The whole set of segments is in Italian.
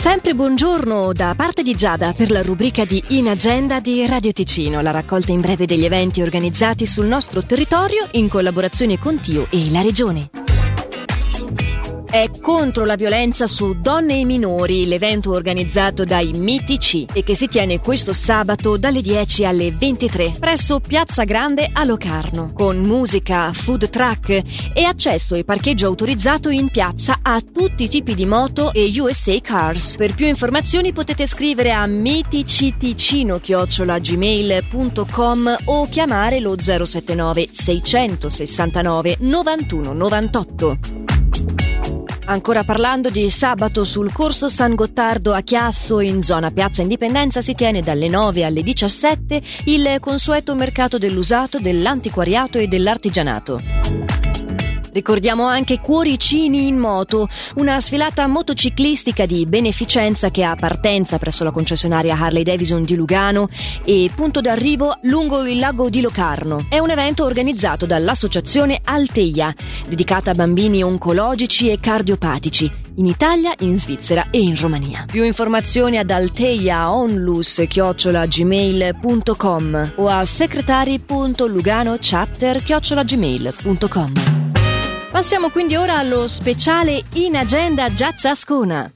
Sempre buongiorno da parte di Giada per la rubrica di In Agenda di Radio Ticino, la raccolta in breve degli eventi organizzati sul nostro territorio in collaborazione con Tio e la Regione è contro la violenza su donne e minori, l'evento organizzato dai Mitici e che si tiene questo sabato dalle 10 alle 23 presso Piazza Grande a Locarno, con musica, food truck e accesso e parcheggio autorizzato in piazza a tutti i tipi di moto e USA Cars. Per più informazioni potete scrivere a miticitticino-gmail.com o chiamare lo 079 669 91 98. Ancora parlando di sabato sul corso San Gottardo a Chiasso in zona Piazza Indipendenza si tiene dalle 9 alle 17 il consueto mercato dell'usato, dell'antiquariato e dell'artigianato. Ricordiamo anche Cuoricini in moto, una sfilata motociclistica di beneficenza che ha partenza presso la concessionaria Harley Davidson di Lugano e punto d'arrivo lungo il lago di Locarno. È un evento organizzato dall'associazione Alteia, dedicata a bambini oncologici e cardiopatici in Italia, in Svizzera e in Romania. Più informazioni ad alteiaonlus-gmail.com o a secretari.lugano-chapter-gmail.com. Passiamo quindi ora allo speciale in agenda Giacciascona.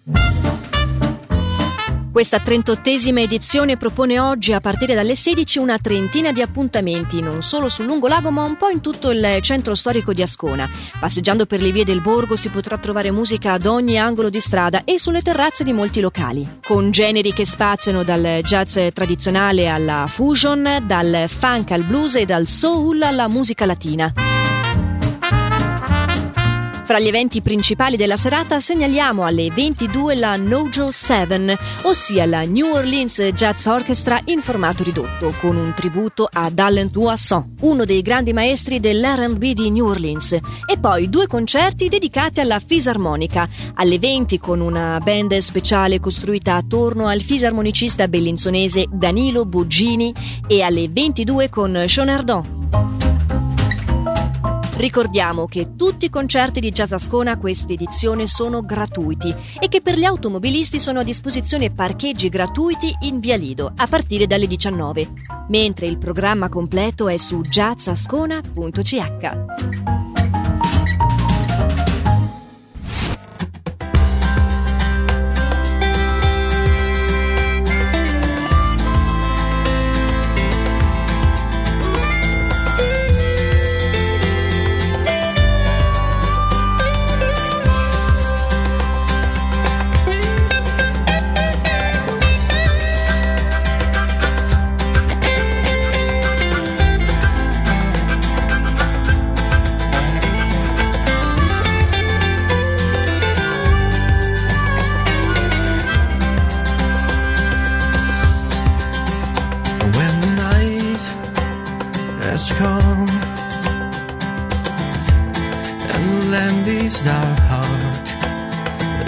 Questa trentottesima edizione propone oggi, a partire dalle 16, una trentina di appuntamenti, non solo sul lungolago, ma un po' in tutto il centro storico di Ascona. Passeggiando per le vie del borgo si potrà trovare musica ad ogni angolo di strada e sulle terrazze di molti locali, con generi che spaziano dal jazz tradizionale alla fusion, dal funk al blues e dal soul alla musica latina. Fra gli eventi principali della serata segnaliamo alle 22 la Nojo 7, ossia la New Orleans Jazz Orchestra in formato ridotto, con un tributo ad Allen Duasson, uno dei grandi maestri dell'R&B di New Orleans, e poi due concerti dedicati alla fisarmonica, alle 20 con una band speciale costruita attorno al fisarmonicista bellinzonese Danilo Buggini e alle 22 con Sean Ardon. Ricordiamo che tutti i concerti di Jazz Ascona questa edizione sono gratuiti e che per gli automobilisti sono a disposizione parcheggi gratuiti in Via Lido a partire dalle 19, mentre il programma completo è su jazzascona.ch.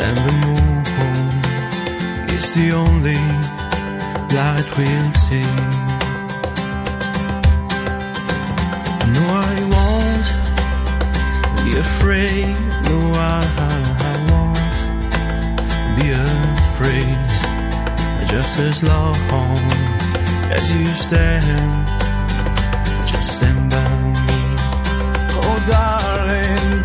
the moon is the only light we'll see. No, I won't be afraid. No, I, won't be afraid. Just as long as you stand, just stand by me. Oh, darling,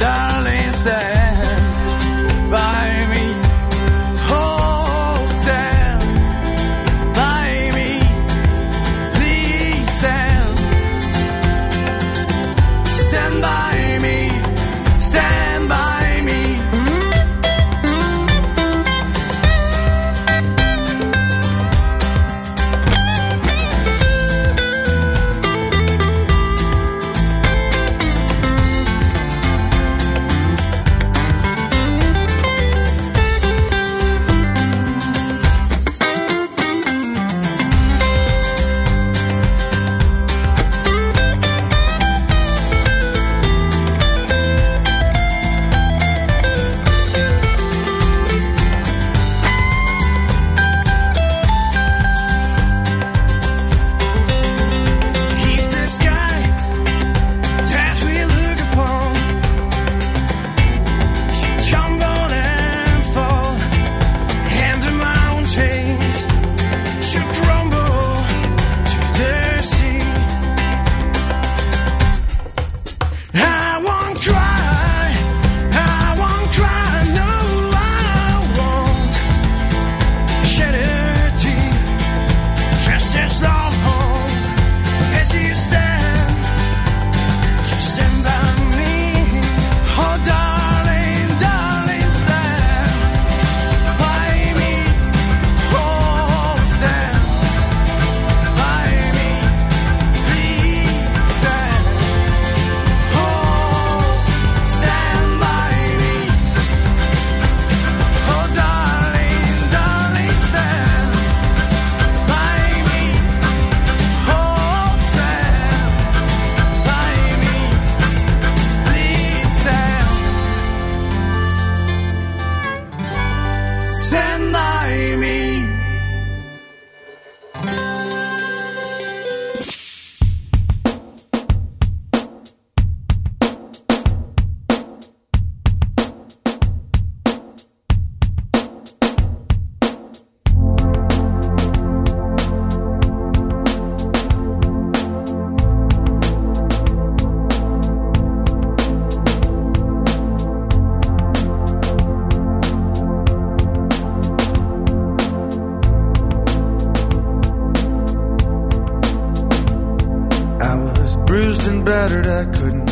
shattered, I couldn't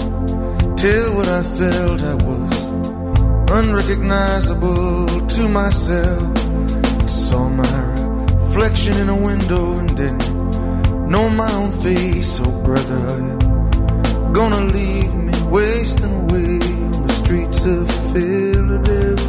tell what I felt. I was unrecognizable to myself. I saw my reflection in a window and didn't know my own face. Oh, brother, gonna leave me wasting away on the streets of Philadelphia?